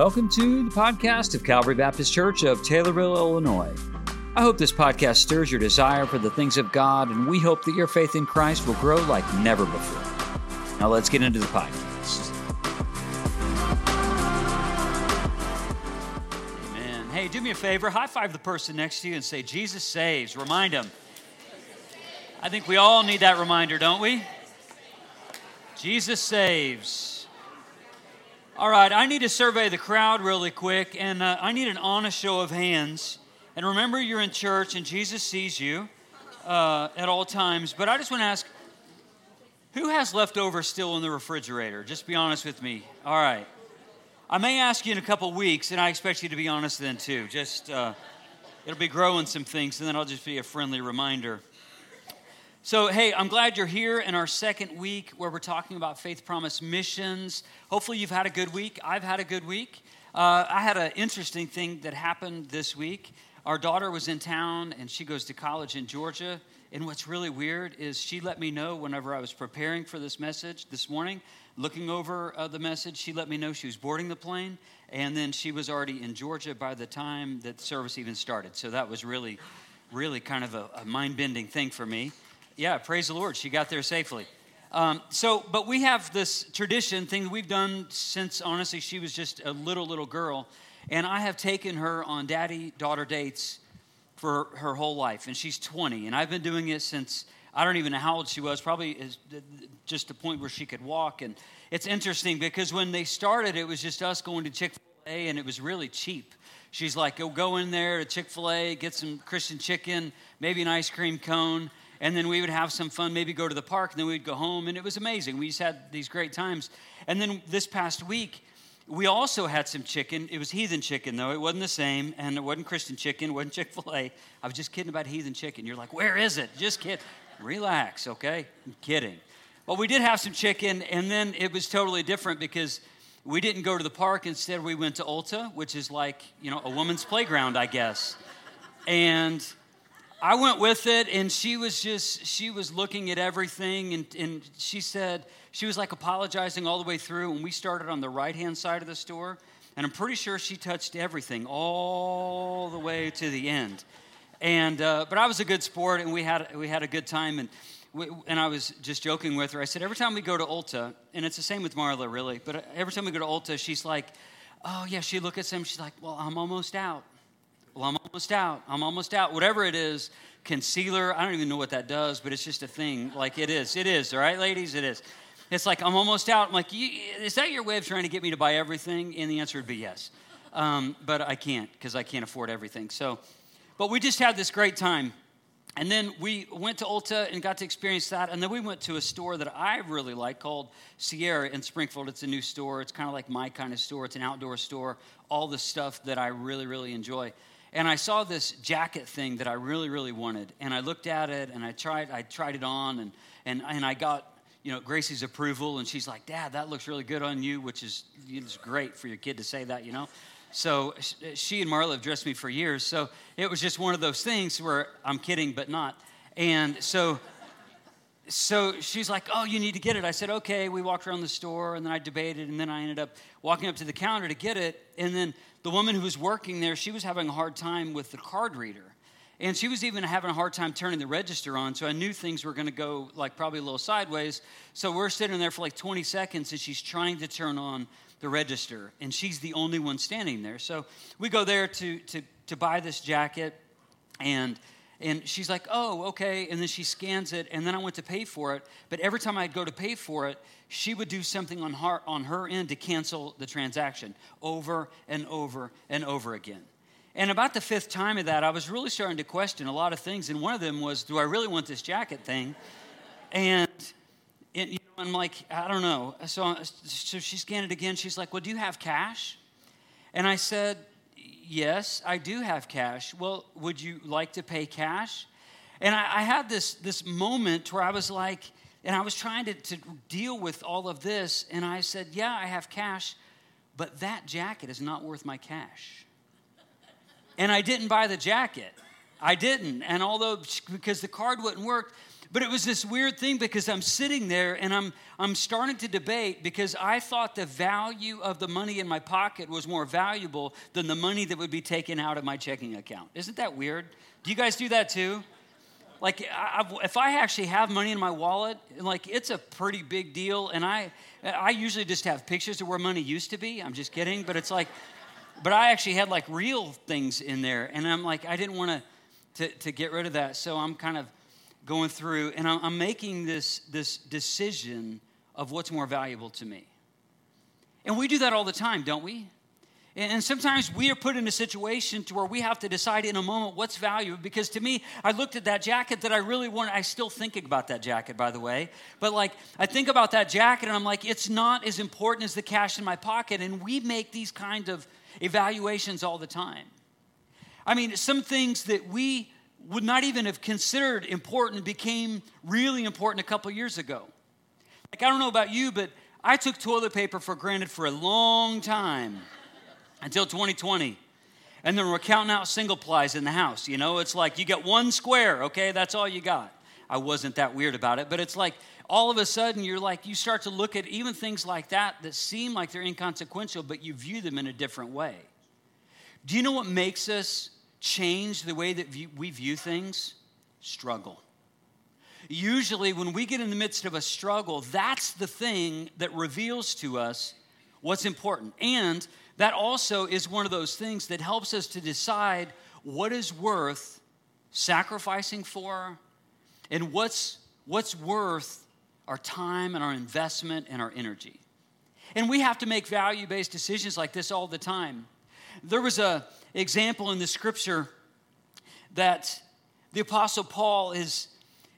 Welcome to the podcast of Calvary Baptist Church of Taylorville, Illinois. I hope this podcast stirs your desire for the things of God, and we hope that your faith in Christ will grow like never before. Now let's get into the podcast. Amen. Hey, do me a favor, high five the person next to you and say, Jesus saves. Remind them. I think we all need that reminder, don't we? Jesus saves. All right, I need to survey the crowd really quick, and uh, I need an honest show of hands. And remember, you're in church, and Jesus sees you uh, at all times. But I just want to ask who has leftovers still in the refrigerator? Just be honest with me. All right. I may ask you in a couple weeks, and I expect you to be honest then too. Just, uh, it'll be growing some things, and then I'll just be a friendly reminder. So, hey, I'm glad you're here in our second week where we're talking about Faith Promise missions. Hopefully, you've had a good week. I've had a good week. Uh, I had an interesting thing that happened this week. Our daughter was in town and she goes to college in Georgia. And what's really weird is she let me know whenever I was preparing for this message this morning, looking over uh, the message, she let me know she was boarding the plane. And then she was already in Georgia by the time that service even started. So that was really, really kind of a, a mind bending thing for me yeah, praise the Lord. She got there safely. Um, so, but we have this tradition thing we've done since honestly she was just a little, little girl. And I have taken her on daddy daughter dates for her whole life. And she's 20. And I've been doing it since I don't even know how old she was, probably just the point where she could walk. And it's interesting because when they started, it was just us going to Chick fil A and it was really cheap. She's like, go, go in there to Chick fil A, get some Christian chicken, maybe an ice cream cone and then we would have some fun, maybe go to the park, and then we'd go home, and it was amazing. We just had these great times. And then this past week, we also had some chicken. It was heathen chicken, though. It wasn't the same, and it wasn't Christian chicken, it wasn't Chick fil A. I was just kidding about heathen chicken. You're like, where is it? Just kid. Relax, okay? I'm kidding. Well, we did have some chicken, and then it was totally different because we didn't go to the park. Instead, we went to Ulta, which is like, you know, a woman's playground, I guess. And I went with it, and she was just, she was looking at everything, and, and she said, she was like apologizing all the way through. And we started on the right hand side of the store, and I'm pretty sure she touched everything all the way to the end. And, uh, but I was a good sport, and we had, we had a good time. And, we, and I was just joking with her. I said, every time we go to Ulta, and it's the same with Marla, really, but every time we go to Ulta, she's like, oh, yeah, she look at him, she's like, well, I'm almost out. Almost out. I'm almost out. Whatever it is, concealer, I don't even know what that does, but it's just a thing. Like it is. It is, all right, ladies? It is. It's like, I'm almost out. I'm like, is that your way of trying to get me to buy everything? And the answer would be yes. Um, but I can't because I can't afford everything. So, but we just had this great time. And then we went to Ulta and got to experience that. And then we went to a store that I really like called Sierra in Springfield. It's a new store. It's kind of like my kind of store. It's an outdoor store. All the stuff that I really, really enjoy and I saw this jacket thing that I really, really wanted. And I looked at it and I tried, I tried it on and, and, and I got, you know, Gracie's approval. And she's like, Dad, that looks really good on you, which is it's great for your kid to say that, you know. So she and Marla have dressed me for years. So it was just one of those things where I'm kidding, but not. And so so she's like, Oh, you need to get it. I said, Okay. We walked around the store and then I debated and then I ended up walking up to the counter to get it. And then the woman who was working there, she was having a hard time with the card reader. And she was even having a hard time turning the register on. So I knew things were going to go like probably a little sideways. So we're sitting there for like 20 seconds and she's trying to turn on the register. And she's the only one standing there. So we go there to, to, to buy this jacket. And and she's like, oh, okay. And then she scans it, and then I went to pay for it. But every time I'd go to pay for it, she would do something on her, on her end to cancel the transaction over and over and over again. And about the fifth time of that, I was really starting to question a lot of things. And one of them was, do I really want this jacket thing? And, and you know, I'm like, I don't know. So, so she scanned it again. She's like, well, do you have cash? And I said, Yes, I do have cash. Well, would you like to pay cash? And I, I had this, this moment where I was like, and I was trying to, to deal with all of this, and I said, Yeah, I have cash, but that jacket is not worth my cash. And I didn't buy the jacket. I didn't. And although, because the card wouldn't work, But it was this weird thing because I'm sitting there and I'm, I'm starting to debate because I thought the value of the money in my pocket was more valuable than the money that would be taken out of my checking account. Isn't that weird? Do you guys do that too? Like, I, if I actually have money in my wallet, like it's a pretty big deal. And I, I usually just have pictures of where money used to be. I'm just kidding, but it's like, but I actually had like real things in there, and I'm like, I didn't want to to get rid of that, so I'm kind of going through, and I'm, I'm making this this decision of what's more valuable to me. And we do that all the time, don't we? And sometimes we are put in a situation to where we have to decide in a moment what's valuable. Because to me, I looked at that jacket that I really wanted. I still thinking about that jacket, by the way. But like, I think about that jacket and I'm like, it's not as important as the cash in my pocket. And we make these kind of evaluations all the time. I mean, some things that we would not even have considered important became really important a couple years ago. Like, I don't know about you, but I took toilet paper for granted for a long time until 2020. And then we're counting out single plies in the house. You know, it's like you get one square, okay, that's all you got. I wasn't that weird about it, but it's like all of a sudden you're like, you start to look at even things like that that seem like they're inconsequential, but you view them in a different way. Do you know what makes us change the way that we view things? Struggle. Usually, when we get in the midst of a struggle, that's the thing that reveals to us what's important. And that also is one of those things that helps us to decide what is worth sacrificing for and what's, what's worth our time and our investment and our energy. And we have to make value based decisions like this all the time. There was a example in the scripture that the Apostle Paul is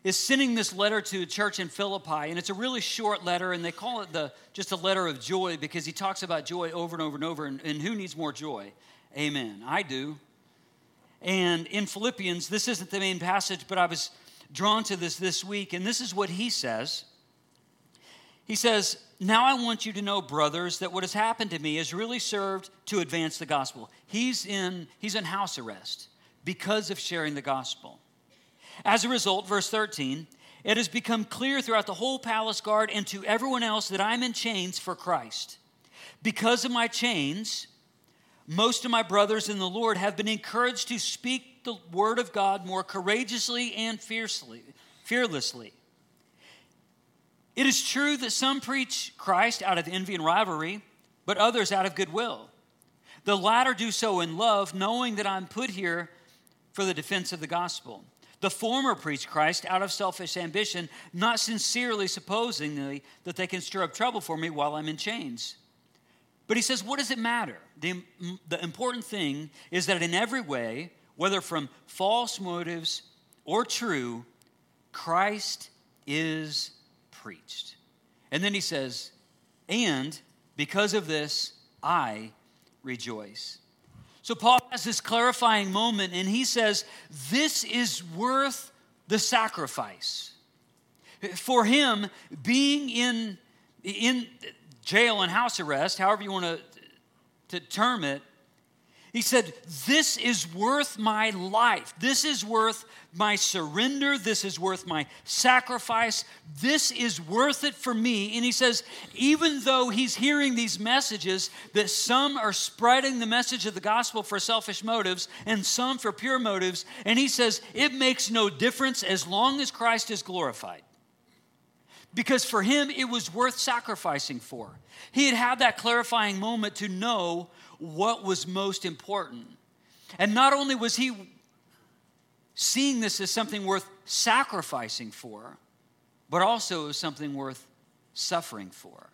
is sending this letter to a church in Philippi, and it's a really short letter, and they call it the just a letter of joy because he talks about joy over and over and over. And, and who needs more joy? Amen. I do. And in Philippians, this isn't the main passage, but I was drawn to this this week, and this is what he says. He says, Now I want you to know, brothers, that what has happened to me has really served to advance the gospel. He's in, he's in house arrest because of sharing the gospel. As a result, verse 13, it has become clear throughout the whole palace guard and to everyone else that I'm in chains for Christ. Because of my chains, most of my brothers in the Lord have been encouraged to speak the word of God more courageously and fiercely, fearlessly. It is true that some preach Christ out of envy and rivalry, but others out of goodwill. The latter do so in love, knowing that I'm put here for the defense of the gospel. The former preach Christ out of selfish ambition, not sincerely supposing that they can stir up trouble for me while I'm in chains. But he says, What does it matter? The, the important thing is that in every way, whether from false motives or true, Christ is preached. And then he says, And because of this, I rejoice. So Paul has this clarifying moment and he says, This is worth the sacrifice. For him, being in, in jail and house arrest, however you want to, to term it, he said, This is worth my life. This is worth my surrender. This is worth my sacrifice. This is worth it for me. And he says, even though he's hearing these messages, that some are spreading the message of the gospel for selfish motives and some for pure motives, and he says, it makes no difference as long as Christ is glorified. Because for him, it was worth sacrificing for. He had had that clarifying moment to know what was most important. And not only was he seeing this as something worth sacrificing for, but also as something worth suffering for.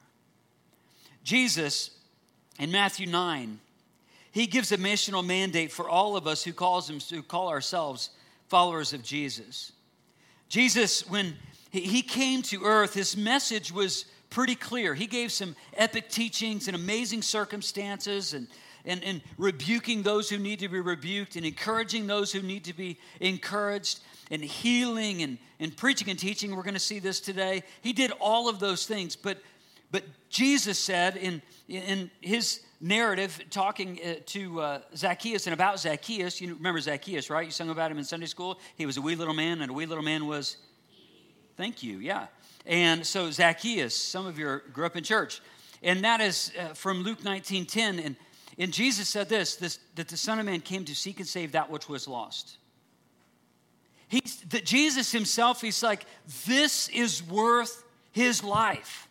Jesus, in Matthew 9, he gives a missional mandate for all of us who calls him, who call ourselves followers of Jesus. Jesus, when he came to earth, his message was pretty clear. He gave some epic teachings and amazing circumstances and, and, and rebuking those who need to be rebuked and encouraging those who need to be encouraged and healing and, and preaching and teaching. We're going to see this today. He did all of those things. But, but Jesus said in, in his narrative, talking uh, to uh, Zacchaeus and about Zacchaeus, you remember Zacchaeus, right? You sung about him in Sunday school. He was a wee little man, and a wee little man was Thank you, yeah. And so Zacchaeus, some of you grew up in church. And that is uh, from Luke 19 10. And, and Jesus said this, this that the Son of Man came to seek and save that which was lost. He's, that Jesus himself, he's like, this is worth his life.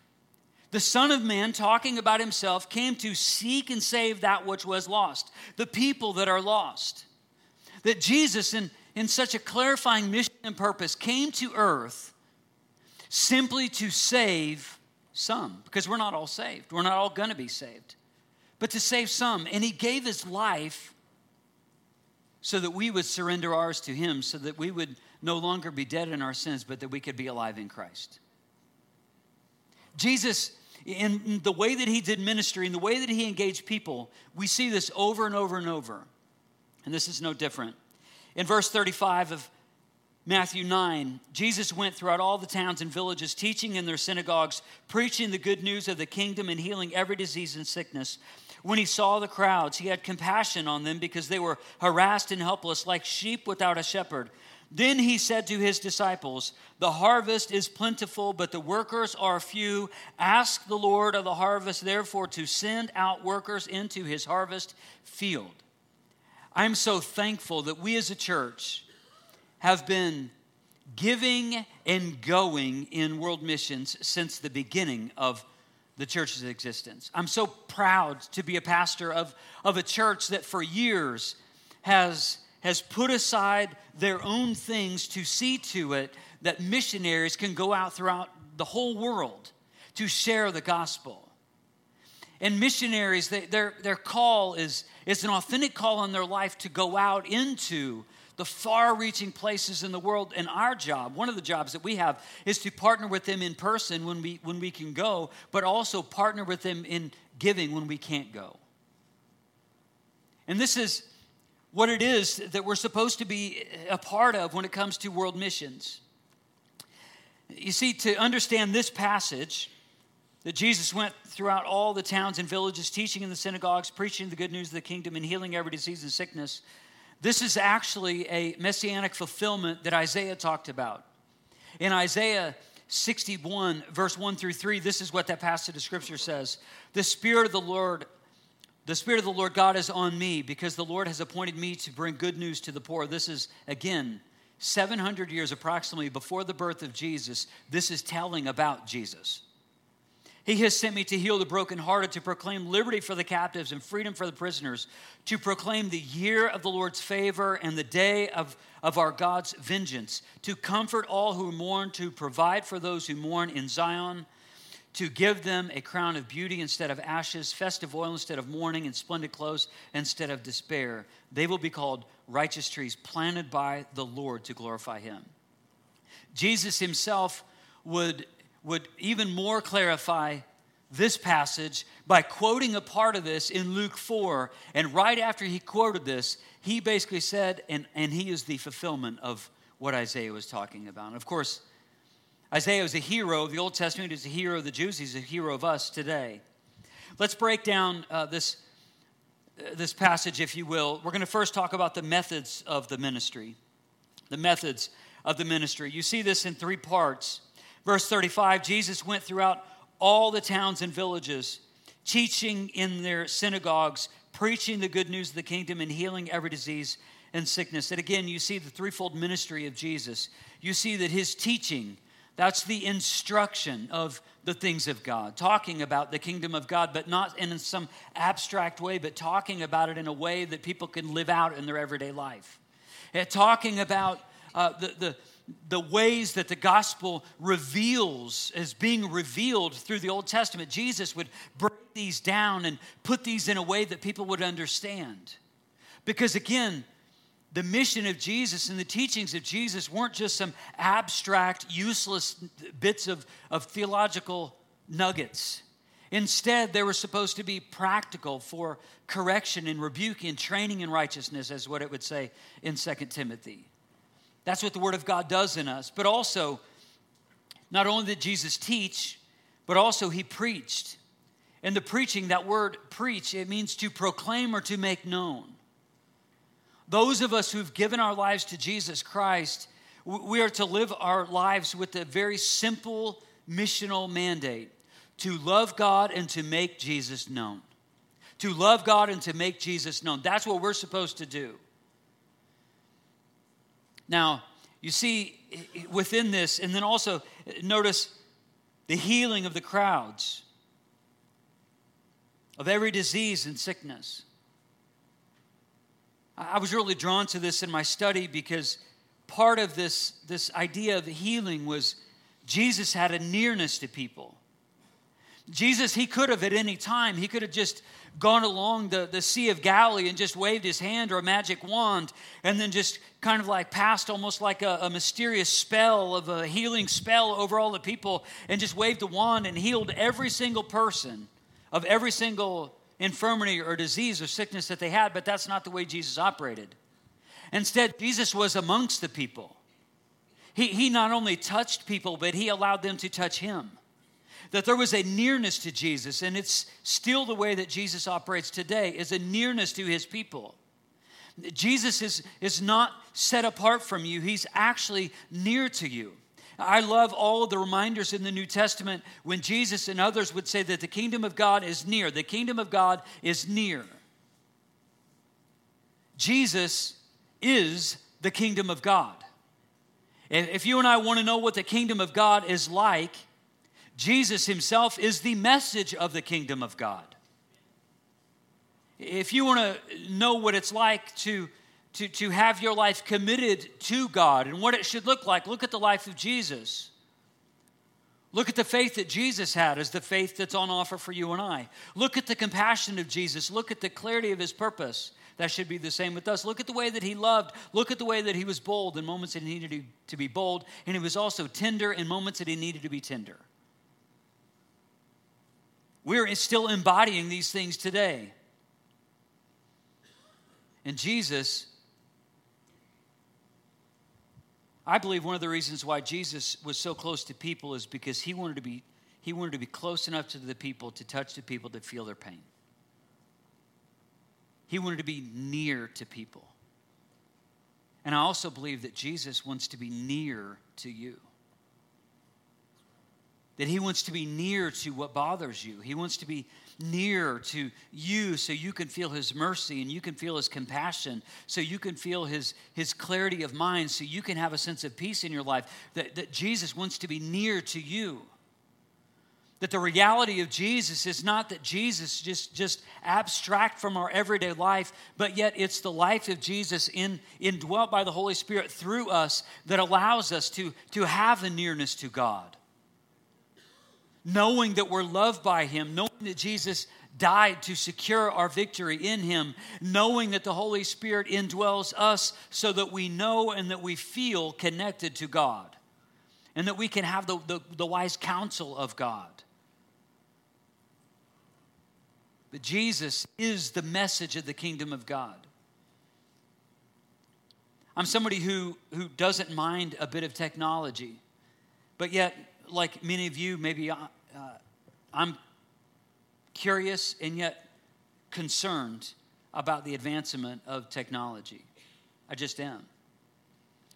The Son of Man, talking about himself, came to seek and save that which was lost, the people that are lost. That Jesus, in, in such a clarifying mission and purpose, came to earth simply to save some, because we're not all saved. We're not all going to be saved, but to save some. And he gave his life so that we would surrender ours to him, so that we would no longer be dead in our sins, but that we could be alive in Christ. Jesus, in the way that he did ministry, in the way that he engaged people, we see this over and over and over. And this is no different. In verse 35 of Matthew 9, Jesus went throughout all the towns and villages, teaching in their synagogues, preaching the good news of the kingdom, and healing every disease and sickness. When he saw the crowds, he had compassion on them because they were harassed and helpless, like sheep without a shepherd. Then he said to his disciples, The harvest is plentiful, but the workers are few. Ask the Lord of the harvest, therefore, to send out workers into his harvest field. I'm so thankful that we as a church, have been giving and going in world missions since the beginning of the church's existence. I'm so proud to be a pastor of, of a church that for years has, has put aside their own things to see to it that missionaries can go out throughout the whole world to share the gospel. And missionaries, they, their, their call is, is an authentic call on their life to go out into the far reaching places in the world. And our job, one of the jobs that we have, is to partner with them in person when we, when we can go, but also partner with them in giving when we can't go. And this is what it is that we're supposed to be a part of when it comes to world missions. You see, to understand this passage, that Jesus went throughout all the towns and villages, teaching in the synagogues, preaching the good news of the kingdom, and healing every disease and sickness. This is actually a messianic fulfillment that Isaiah talked about. In Isaiah 61, verse 1 through 3, this is what that passage of scripture says The Spirit of the Lord, the Spirit of the Lord God is on me because the Lord has appointed me to bring good news to the poor. This is, again, 700 years approximately before the birth of Jesus. This is telling about Jesus. He has sent me to heal the brokenhearted, to proclaim liberty for the captives and freedom for the prisoners, to proclaim the year of the Lord's favor and the day of, of our God's vengeance, to comfort all who mourn, to provide for those who mourn in Zion, to give them a crown of beauty instead of ashes, festive oil instead of mourning, and splendid clothes instead of despair. They will be called righteous trees planted by the Lord to glorify Him. Jesus Himself would would even more clarify this passage by quoting a part of this in Luke 4. And right after he quoted this, he basically said, and, and he is the fulfillment of what Isaiah was talking about. And of course, Isaiah is a hero. of The Old Testament is a hero of the Jews, he's a hero of us today. Let's break down uh, this, uh, this passage, if you will. We're going to first talk about the methods of the ministry. The methods of the ministry. You see this in three parts. Verse 35 Jesus went throughout all the towns and villages, teaching in their synagogues, preaching the good news of the kingdom, and healing every disease and sickness. And again, you see the threefold ministry of Jesus. You see that his teaching, that's the instruction of the things of God, talking about the kingdom of God, but not in some abstract way, but talking about it in a way that people can live out in their everyday life. And talking about uh, the, the, the ways that the gospel reveals, is being revealed through the Old Testament. Jesus would break these down and put these in a way that people would understand. Because again, the mission of Jesus and the teachings of Jesus weren't just some abstract, useless bits of, of theological nuggets. Instead, they were supposed to be practical for correction and rebuke and training in righteousness, as what it would say in 2 Timothy. That's what the Word of God does in us. But also, not only did Jesus teach, but also he preached. And the preaching, that word preach, it means to proclaim or to make known. Those of us who've given our lives to Jesus Christ, We are to live our lives with a very simple missional mandate to love God and to make Jesus known. To love God and to make Jesus known. That's what we're supposed to do. Now, you see within this, and then also notice the healing of the crowds, of every disease and sickness. I was really drawn to this in my study because part of this, this idea of healing was Jesus had a nearness to people. Jesus, he could have at any time, he could have just gone along the, the Sea of Galilee and just waved his hand or a magic wand and then just kind of like passed almost like a, a, mysterious spell of a healing spell over all the people and just waved the wand and healed every single person of every single infirmity or disease or sickness that they had, but that's not the way Jesus operated. Instead, Jesus was amongst the people. He, he not only touched people, but he allowed them to touch him. That there was a nearness to Jesus, and it's still the way that Jesus operates today, is a nearness to his people. Jesus is, is not set apart from you, he's actually near to you. I love all the reminders in the New Testament when Jesus and others would say that the kingdom of God is near. The kingdom of God is near. Jesus is the kingdom of God. If you and I want to know what the kingdom of God is like, Jesus himself is the message of the kingdom of God. If you want to know what it's like to to, to have your life committed to God and what it should look like, look at the life of Jesus. Look at the faith that Jesus had as the faith that's on offer for you and I. Look at the compassion of Jesus. Look at the clarity of his purpose. That should be the same with us. Look at the way that he loved. Look at the way that he was bold in moments that he needed to be bold. And he was also tender in moments that he needed to be tender. We're still embodying these things today. And Jesus I believe one of the reasons why Jesus was so close to people is because he wanted to be he wanted to be close enough to the people to touch the people to feel their pain. He wanted to be near to people. And I also believe that Jesus wants to be near to you that He wants to be near to what bothers you. He wants to be near to you so you can feel His mercy and you can feel His compassion, so you can feel His, his clarity of mind, so you can have a sense of peace in your life. That, that Jesus wants to be near to you. That the reality of Jesus is not that Jesus just, just abstract from our everyday life, but yet it's the life of Jesus in, indwelt by the Holy Spirit through us that allows us to, to have a nearness to God knowing that we're loved by Him, knowing that Jesus died to secure our victory in Him, knowing that the Holy Spirit indwells us so that we know and that we feel connected to God, and that we can have the, the, the wise counsel of God. But Jesus is the message of the kingdom of God. I'm somebody who, who doesn't mind a bit of technology, but yet, like many of you, maybe uh, I'm curious and yet concerned about the advancement of technology. I just am.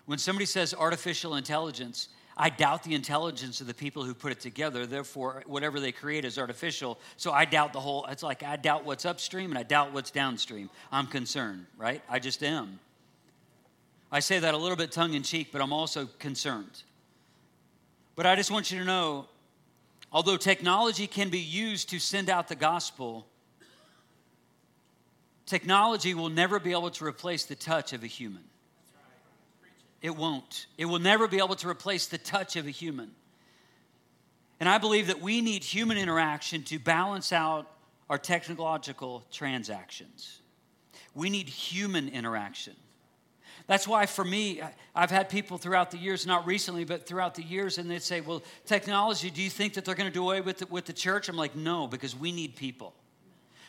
When somebody says artificial intelligence, I doubt the intelligence of the people who put it together. Therefore, whatever they create is artificial. So I doubt the whole, it's like I doubt what's upstream and I doubt what's downstream. I'm concerned, right? I just am. I say that a little bit tongue in cheek, but I'm also concerned. But I just want you to know Although technology can be used to send out the gospel, technology will never be able to replace the touch of a human. It won't. It will never be able to replace the touch of a human. And I believe that we need human interaction to balance out our technological transactions. We need human interaction. That's why, for me, I've had people throughout the years, not recently, but throughout the years, and they'd say, Well, technology, do you think that they're going to do away with the, with the church? I'm like, No, because we need people.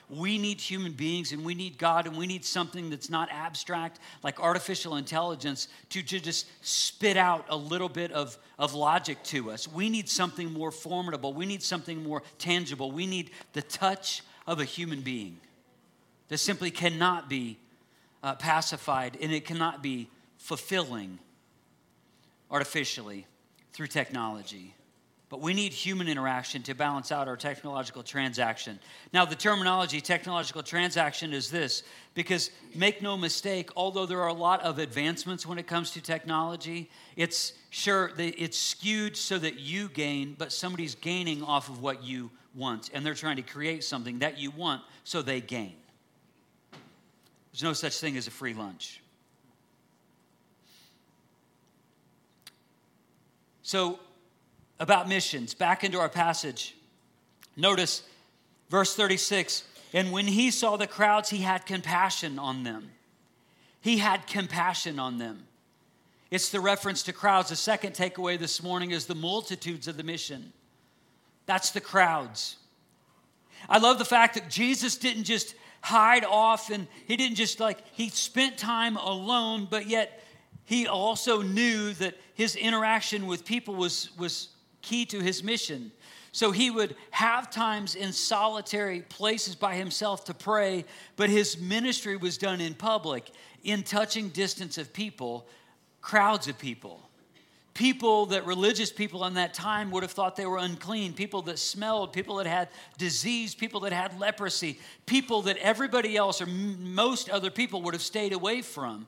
We need human beings and we need God and we need something that's not abstract like artificial intelligence to, to just spit out a little bit of, of logic to us. We need something more formidable. We need something more tangible. We need the touch of a human being that simply cannot be uh, pacified and it cannot be fulfilling artificially through technology. But we need human interaction to balance out our technological transaction. Now, the terminology technological transaction is this because make no mistake, although there are a lot of advancements when it comes to technology, it's sure it's skewed so that you gain, but somebody's gaining off of what you want. And they're trying to create something that you want so they gain. There's no such thing as a free lunch. So, about missions, back into our passage. Notice verse 36 and when he saw the crowds, he had compassion on them. He had compassion on them. It's the reference to crowds. The second takeaway this morning is the multitudes of the mission. That's the crowds. I love the fact that Jesus didn't just hide off and he didn't just like, he spent time alone, but yet he also knew that his interaction with people was, was key to his mission. So he would have times in solitary places by himself to pray, but his ministry was done in public, in touching distance of people, crowds of people. People that religious people in that time would have thought they were unclean, people that smelled, people that had disease, people that had leprosy, people that everybody else or most other people would have stayed away from.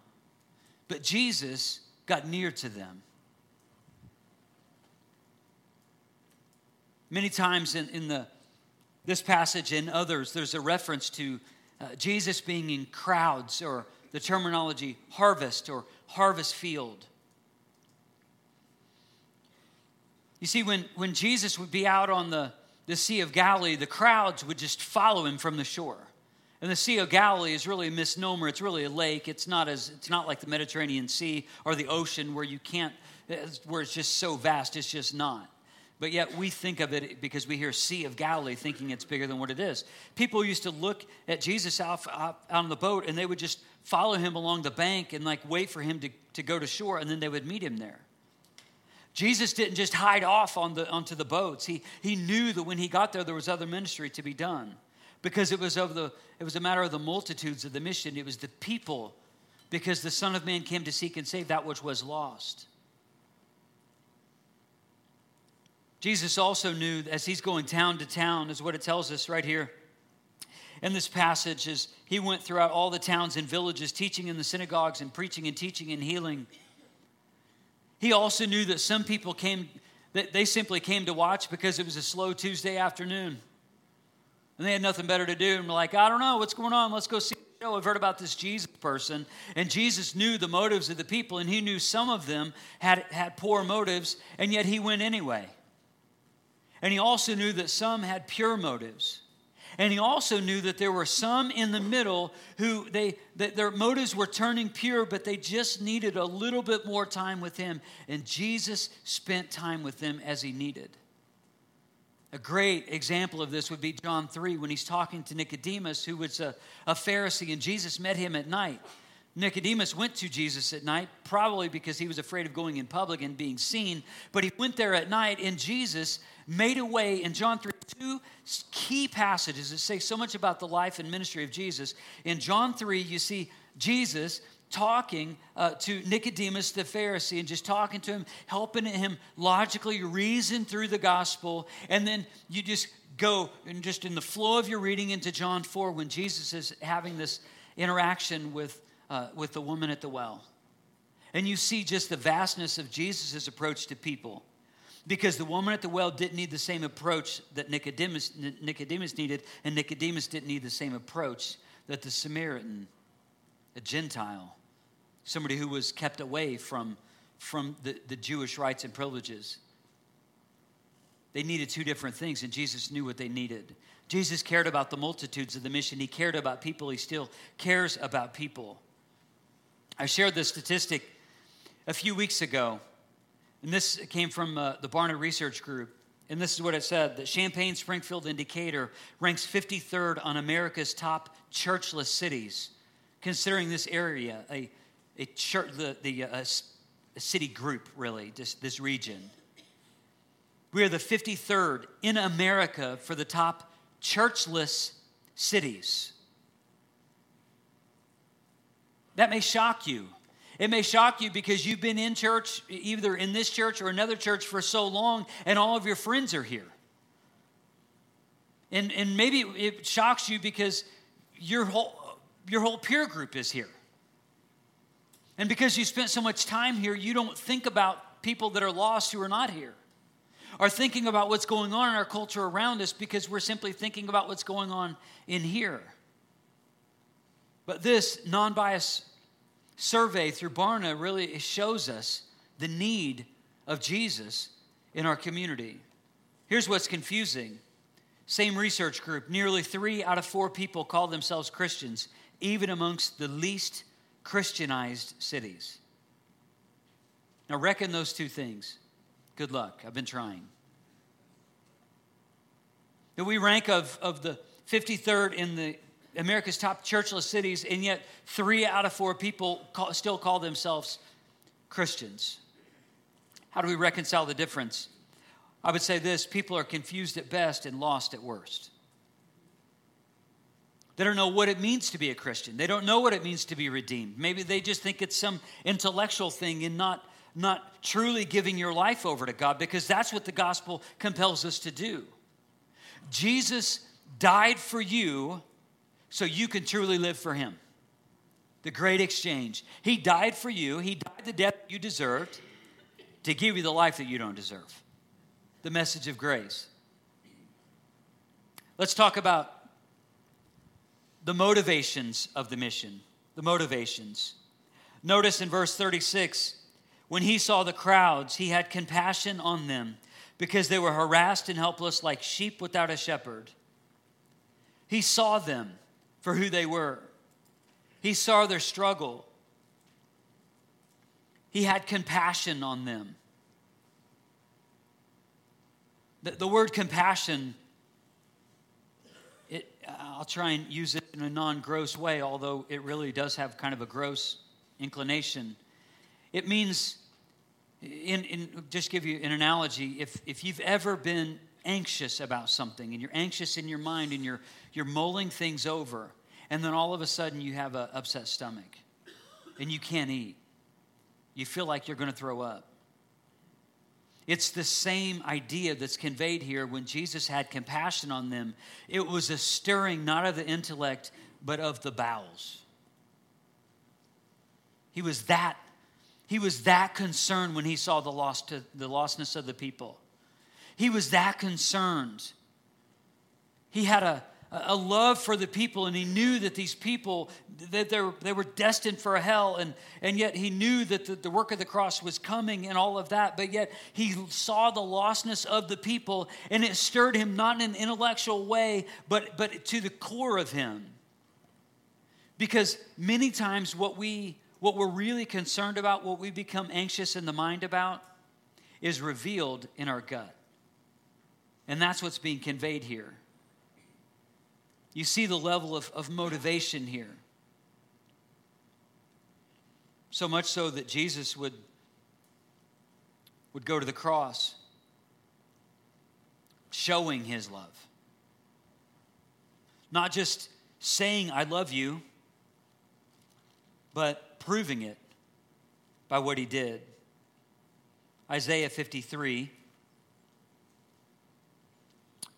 But Jesus got near to them. Many times in, in the, this passage and others, there's a reference to uh, Jesus being in crowds or the terminology harvest or harvest field. You see, when, when Jesus would be out on the, the Sea of Galilee, the crowds would just follow him from the shore. And the Sea of Galilee is really a misnomer. It's really a lake. It's not as it's not like the Mediterranean Sea or the ocean where you can't where it's just so vast. It's just not. But yet we think of it because we hear Sea of Galilee thinking it's bigger than what it is. People used to look at Jesus out, out, on the boat and they would just follow him along the bank and like wait for him to, to go to shore and then they would meet him there. Jesus didn't just hide off on the, onto the boats. He, he knew that when he got there, there was other ministry to be done because it was, of the, it was a matter of the multitudes of the mission. It was the people, because the Son of Man came to seek and save that which was lost. Jesus also knew as he's going town to town, is what it tells us right here in this passage, is he went throughout all the towns and villages, teaching in the synagogues and preaching and teaching and healing. He also knew that some people came, that they simply came to watch because it was a slow Tuesday afternoon. And they had nothing better to do. And were like, I don't know, what's going on? Let's go see the show. I've heard about this Jesus person. And Jesus knew the motives of the people, and he knew some of them had, had poor motives, and yet he went anyway. And he also knew that some had pure motives. And he also knew that there were some in the middle who they that their motives were turning pure, but they just needed a little bit more time with him. And Jesus spent time with them as he needed. A great example of this would be John 3 when he's talking to Nicodemus, who was a, a Pharisee, and Jesus met him at night. Nicodemus went to Jesus at night, probably because he was afraid of going in public and being seen, but he went there at night, and Jesus made a way in John 3, two key passages that say so much about the life and ministry of Jesus. In John 3, you see Jesus talking uh, to Nicodemus the Pharisee and just talking to him, helping him logically reason through the gospel. And then you just go and just in the flow of your reading into John 4 when Jesus is having this interaction with, uh, with the woman at the well. And you see just the vastness of Jesus' approach to people. Because the woman at the well didn't need the same approach that Nicodemus, Nicodemus needed, and Nicodemus didn't need the same approach that the Samaritan a Gentile, somebody who was kept away from, from the, the Jewish rights and privileges. They needed two different things, and Jesus knew what they needed. Jesus cared about the multitudes of the mission. He cared about people. He still cares about people. I shared this statistic a few weeks ago, and this came from uh, the Barna Research Group. And this is what it said that Champaign Springfield Decatur ranks 53rd on America's top churchless cities considering this area a, a church, the, the uh, a city group, really, this, this region. We are the 53rd in America for the top churchless cities. That may shock you. It may shock you because you've been in church, either in this church or another church for so long, and all of your friends are here. And, and maybe it shocks you because your whole, your whole peer group is here. And because you spent so much time here, you don't think about people that are lost who are not here. Or thinking about what's going on in our culture around us because we're simply thinking about what's going on in here. But this non biased survey through Barna really shows us the need of Jesus in our community. Here's what's confusing same research group, nearly three out of four people call themselves Christians, even amongst the least Christianized cities. Now, reckon those two things. Good luck. I've been trying. That we rank of, of the 53rd in the America's top churchless cities, and yet three out of four people call, still call themselves Christians. How do we reconcile the difference? I would say this people are confused at best and lost at worst. They don't know what it means to be a Christian. They don't know what it means to be redeemed. Maybe they just think it's some intellectual thing and not, not truly giving your life over to God because that's what the gospel compels us to do. Jesus died for you so you can truly live for Him. The great exchange. He died for you, He died the death you deserved to give you the life that you don't deserve the message of grace. Let's talk about the motivations of the mission. The motivations. Notice in verse 36 when he saw the crowds, he had compassion on them because they were harassed and helpless like sheep without a shepherd. He saw them for who they were, he saw their struggle. He had compassion on them. The, the word compassion, it, uh, I'll try and use it in a non gross way, although it really does have kind of a gross inclination. It means, in, in, just give you an analogy, if, if you've ever been anxious about something and you're anxious in your mind and you're, you're mulling things over, and then all of a sudden you have an upset stomach and you can't eat, you feel like you're going to throw up it's the same idea that's conveyed here when Jesus had compassion on them. It was a stirring not of the intellect, but of the bowels. He was that, he was that concerned when he saw the, lost, the lostness of the people. He was that concerned. He had a, a love for the people and he knew that these people that they were destined for hell and, and yet he knew that the, the work of the cross was coming and all of that but yet he saw the lostness of the people and it stirred him not in an intellectual way but, but to the core of him because many times what we what we're really concerned about what we become anxious in the mind about is revealed in our gut and that's what's being conveyed here you see the level of, of motivation here. So much so that Jesus would, would go to the cross showing his love. Not just saying, I love you, but proving it by what he did. Isaiah 53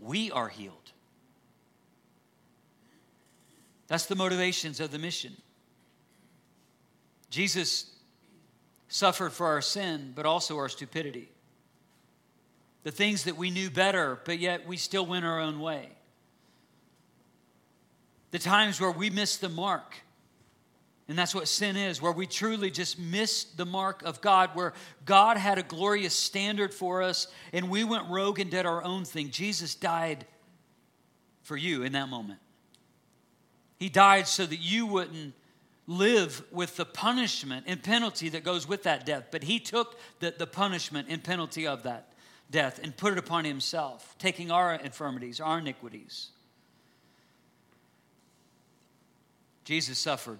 we are healed. That's the motivations of the mission. Jesus suffered for our sin, but also our stupidity. The things that we knew better, but yet we still went our own way. The times where we missed the mark. And that's what sin is, where we truly just missed the mark of God, where God had a glorious standard for us and we went rogue and did our own thing. Jesus died for you in that moment. He died so that you wouldn't live with the punishment and penalty that goes with that death, but he took the, the punishment and penalty of that death and put it upon himself, taking our infirmities, our iniquities. Jesus suffered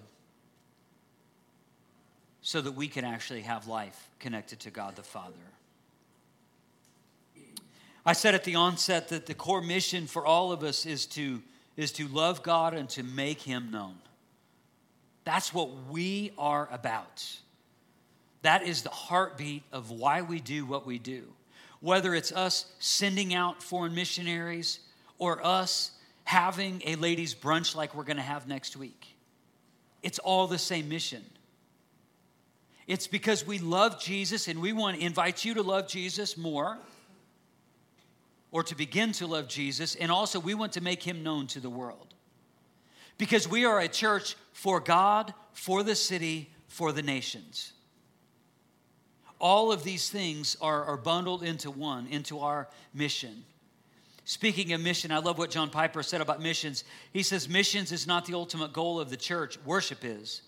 so that we can actually have life connected to God the Father. I said at the onset that the core mission for all of us is to, is to love God and to make Him known. That's what we are about. That is the heartbeat of why we do what we do. Whether it's us sending out foreign missionaries or us having a ladies' brunch like we're going to have next week, it's all the same mission. It's because we love Jesus and we want to invite you to love Jesus more or to begin to love Jesus. And also, we want to make him known to the world. Because we are a church for God, for the city, for the nations. All of these things are, are bundled into one, into our mission. Speaking of mission, I love what John Piper said about missions. He says, Missions is not the ultimate goal of the church, worship is.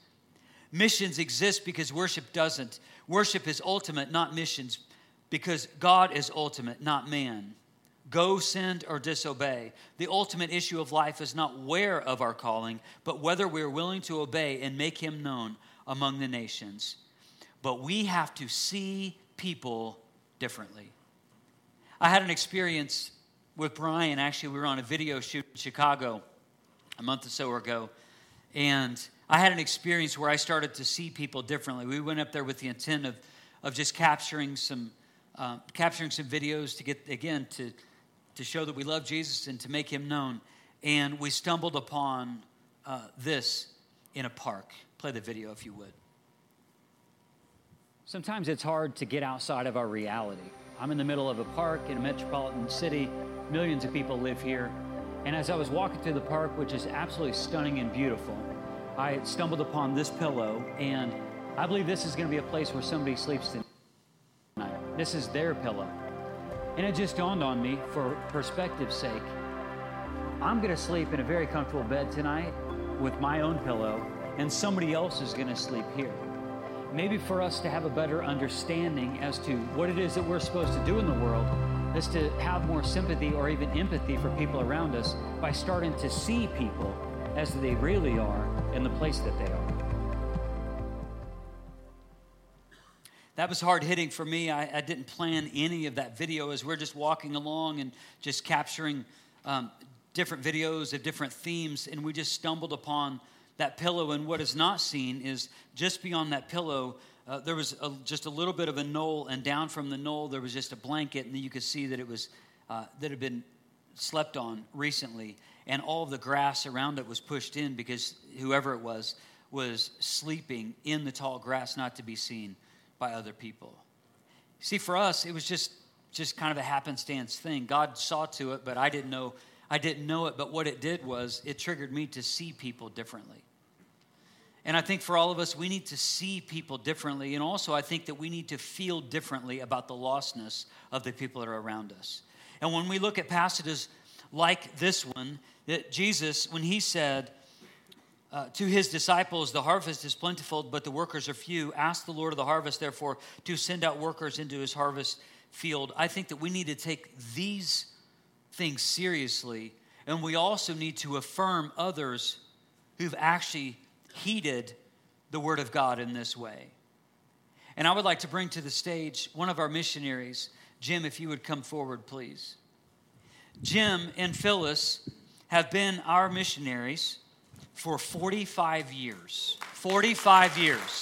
Missions exist because worship doesn't. Worship is ultimate, not missions, because God is ultimate, not man. Go, send, or disobey. The ultimate issue of life is not where of our calling, but whether we're willing to obey and make Him known among the nations. But we have to see people differently. I had an experience with Brian. Actually, we were on a video shoot in Chicago a month or so ago. And I had an experience where I started to see people differently. We went up there with the intent of, of just capturing some, uh, capturing some videos to get, again, to, to show that we love Jesus and to make him known. And we stumbled upon uh, this in a park. Play the video if you would. Sometimes it's hard to get outside of our reality. I'm in the middle of a park in a metropolitan city. Millions of people live here. And as I was walking through the park, which is absolutely stunning and beautiful, I stumbled upon this pillow, and I believe this is going to be a place where somebody sleeps tonight. This is their pillow. And it just dawned on me, for perspective's sake, I'm going to sleep in a very comfortable bed tonight with my own pillow, and somebody else is going to sleep here. Maybe for us to have a better understanding as to what it is that we're supposed to do in the world is to have more sympathy or even empathy for people around us by starting to see people as they really are in the place that they are. That was hard hitting for me. I, I didn't plan any of that video as we're just walking along and just capturing um, different videos of different themes, and we just stumbled upon that pillow. And what is not seen is just beyond that pillow, uh, there was a, just a little bit of a knoll, and down from the knoll there was just a blanket, and you could see that it was uh, that had been slept on recently and all the grass around it was pushed in because whoever it was was sleeping in the tall grass not to be seen by other people. See, for us, it was just just kind of a happenstance thing. God saw to it, but I didn't know I didn't know it, but what it did was it triggered me to see people differently. And I think for all of us, we need to see people differently. And also, I think that we need to feel differently about the lostness of the people that are around us. And when we look at passages like this one, that Jesus, when he said uh, to his disciples, The harvest is plentiful, but the workers are few, ask the Lord of the harvest, therefore, to send out workers into his harvest field. I think that we need to take these things seriously, and we also need to affirm others who've actually heeded the word of God in this way. And I would like to bring to the stage one of our missionaries. Jim, if you would come forward, please. Jim and Phyllis have been our missionaries for 45 years. 45 years.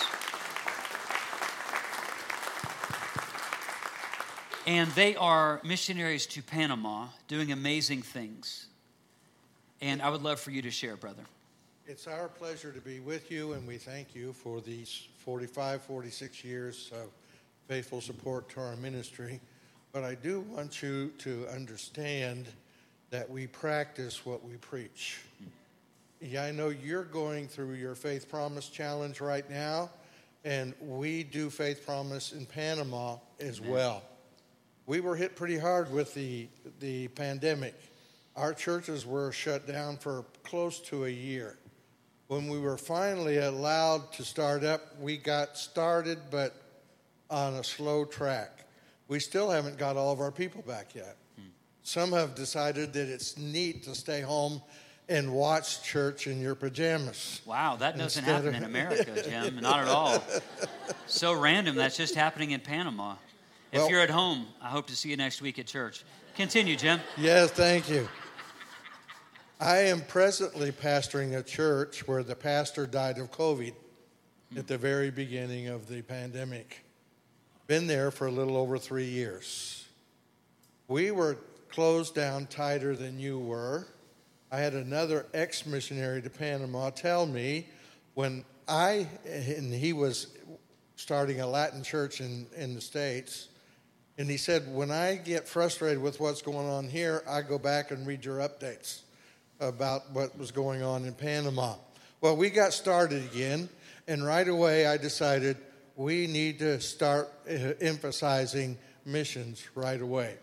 And they are missionaries to Panama doing amazing things. And I would love for you to share, brother. It's our pleasure to be with you, and we thank you for these 45, 46 years of faithful support to our ministry. But I do want you to understand that we practice what we preach. Yeah, I know you're going through your Faith Promise Challenge right now, and we do Faith Promise in Panama as Amen. well. We were hit pretty hard with the, the pandemic. Our churches were shut down for close to a year. When we were finally allowed to start up, we got started, but on a slow track. We still haven't got all of our people back yet. Some have decided that it's neat to stay home and watch church in your pajamas. Wow, that doesn't happen of- in America, Jim. Not at all. So random. That's just happening in Panama. If Well- you're at home, I hope to see you next week at church. Continue, Jim. Yes, thank you. I am presently pastoring a church where the pastor died of COVID at the very beginning of the pandemic. Been there for a little over three years. We were closed down tighter than you were. I had another ex missionary to Panama tell me when I, and he was starting a Latin church in, in the States, and he said, When I get frustrated with what's going on here, I go back and read your updates about what was going on in Panama. Well, we got started again, and right away I decided we need to start uh, emphasizing missions right away.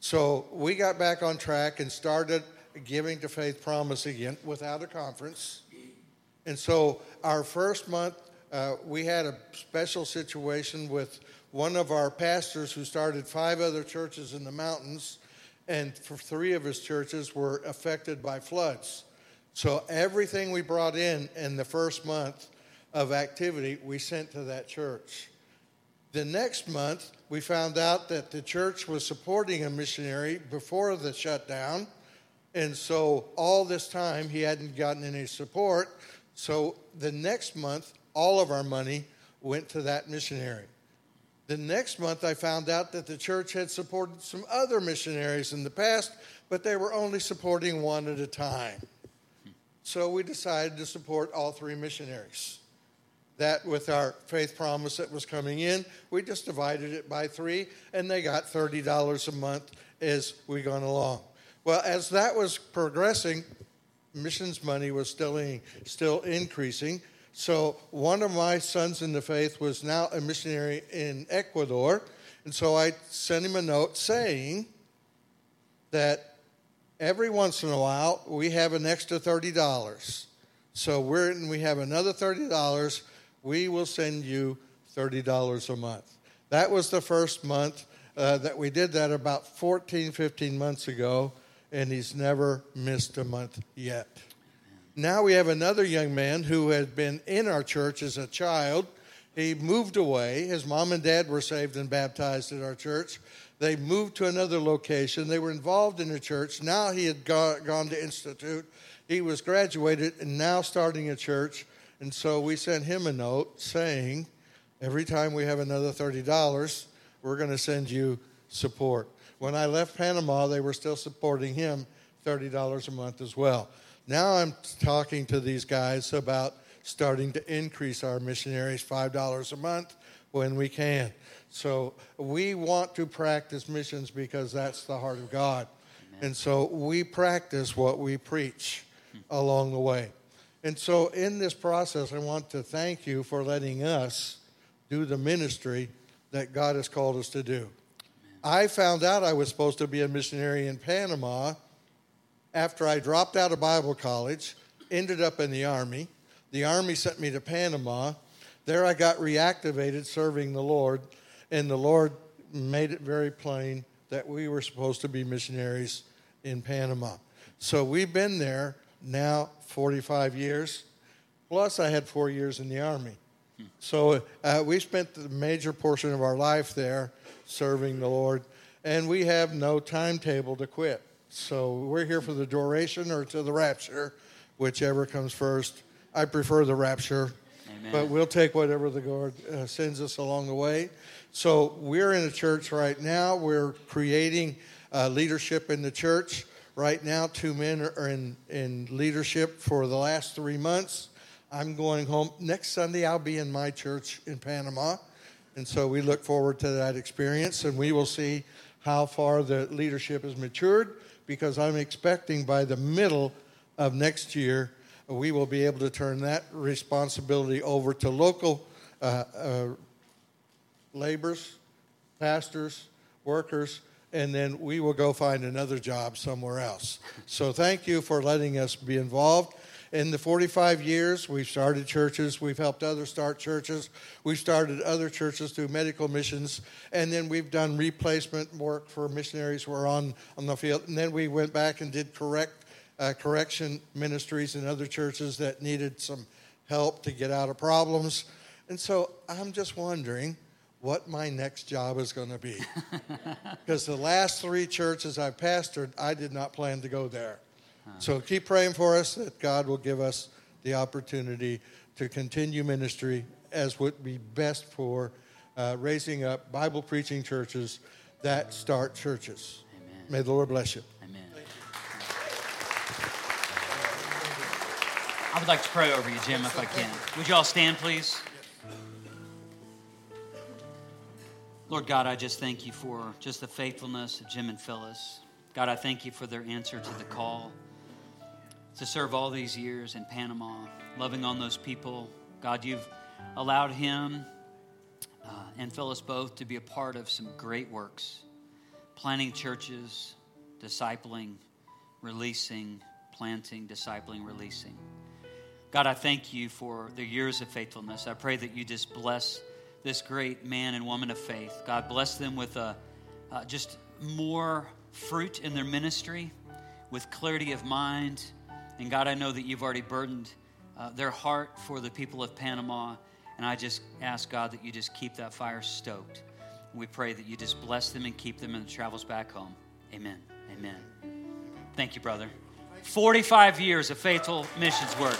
So we got back on track and started giving to Faith Promise again without a conference. And so our first month, uh, we had a special situation with one of our pastors who started five other churches in the mountains, and three of his churches were affected by floods. So everything we brought in in the first month of activity, we sent to that church. The next month, we found out that the church was supporting a missionary before the shutdown. And so all this time, he hadn't gotten any support. So the next month, all of our money went to that missionary. The next month, I found out that the church had supported some other missionaries in the past, but they were only supporting one at a time. So we decided to support all three missionaries that with our faith promise that was coming in, we just divided it by three, and they got $30 a month as we gone along. Well, as that was progressing, missions money was still, in, still increasing. So one of my sons in the faith was now a missionary in Ecuador, and so I sent him a note saying that every once in a while we have an extra $30. So we're, and we have another $30 we will send you $30 a month. That was the first month uh, that we did that about 14, 15 months ago, and he's never missed a month yet. Now we have another young man who had been in our church as a child. He moved away. His mom and dad were saved and baptized at our church. They moved to another location. They were involved in the church. Now he had gone, gone to Institute. He was graduated and now starting a church. And so we sent him a note saying, every time we have another $30, we're going to send you support. When I left Panama, they were still supporting him $30 a month as well. Now I'm talking to these guys about starting to increase our missionaries $5 a month when we can. So we want to practice missions because that's the heart of God. Amen. And so we practice what we preach along the way. And so, in this process, I want to thank you for letting us do the ministry that God has called us to do. I found out I was supposed to be a missionary in Panama after I dropped out of Bible college, ended up in the Army. The Army sent me to Panama. There I got reactivated serving the Lord, and the Lord made it very plain that we were supposed to be missionaries in Panama. So we've been there now 45 years. Plus, I had four years in the Army. So uh, we spent the major portion of our life there serving the Lord, and we have no timetable to quit. So we're here for the duration or to the rapture, whichever comes first. I prefer the rapture, Amen. but we'll take whatever the Lord uh, sends us along the way. So we're in a church right now. We're creating uh, leadership in the church. Right now, two men are in, in leadership for the last three months. I'm going home. Next Sunday, I'll be in my church in Panama. And so we look forward to that experience, and we will see how far the leadership has matured because I'm expecting by the middle of next year, we will be able to turn that responsibility over to local uh, uh, laborers, pastors, workers, and then we will go find another job somewhere else. So thank you for letting us be involved. in the 45 years, we've started churches, we've helped others start churches, we've started other churches through medical missions, and then we've done replacement work for missionaries who are on, on the field. And then we went back and did correct uh, correction ministries in other churches that needed some help to get out of problems. And so I'm just wondering what my next job is going to be. Because the last three churches I've pastored, I did not plan to go there. So keep praying for us that God will give us the opportunity to continue ministry as would be best for uh, raising up Bible preaching churches that start churches. Amen. May the Lord bless you. Amen. I would like to pray over you, Jim, if I can. Would you all stand, please? Lord God, I just thank you for just the faithfulness of Jim and Phyllis. God, I thank you for their answer to the call to serve all these years in Panama, loving on those people. God, you've allowed him uh, and Phyllis both to be a part of some great works, planting churches, discipling, releasing, planting, discipling, releasing. God, I thank you for the years of faithfulness. I pray that you just bless this great man and woman of faith. God bless them with a, uh, just more fruit in their ministry, with clarity of mind. And God, I know that you've already burdened uh, their heart for the people of Panama. And I just ask God that you just keep that fire stoked. We pray that you just bless them and keep them in the travels back home. Amen. Amen. Thank you, brother. 45 years of faithful missions work.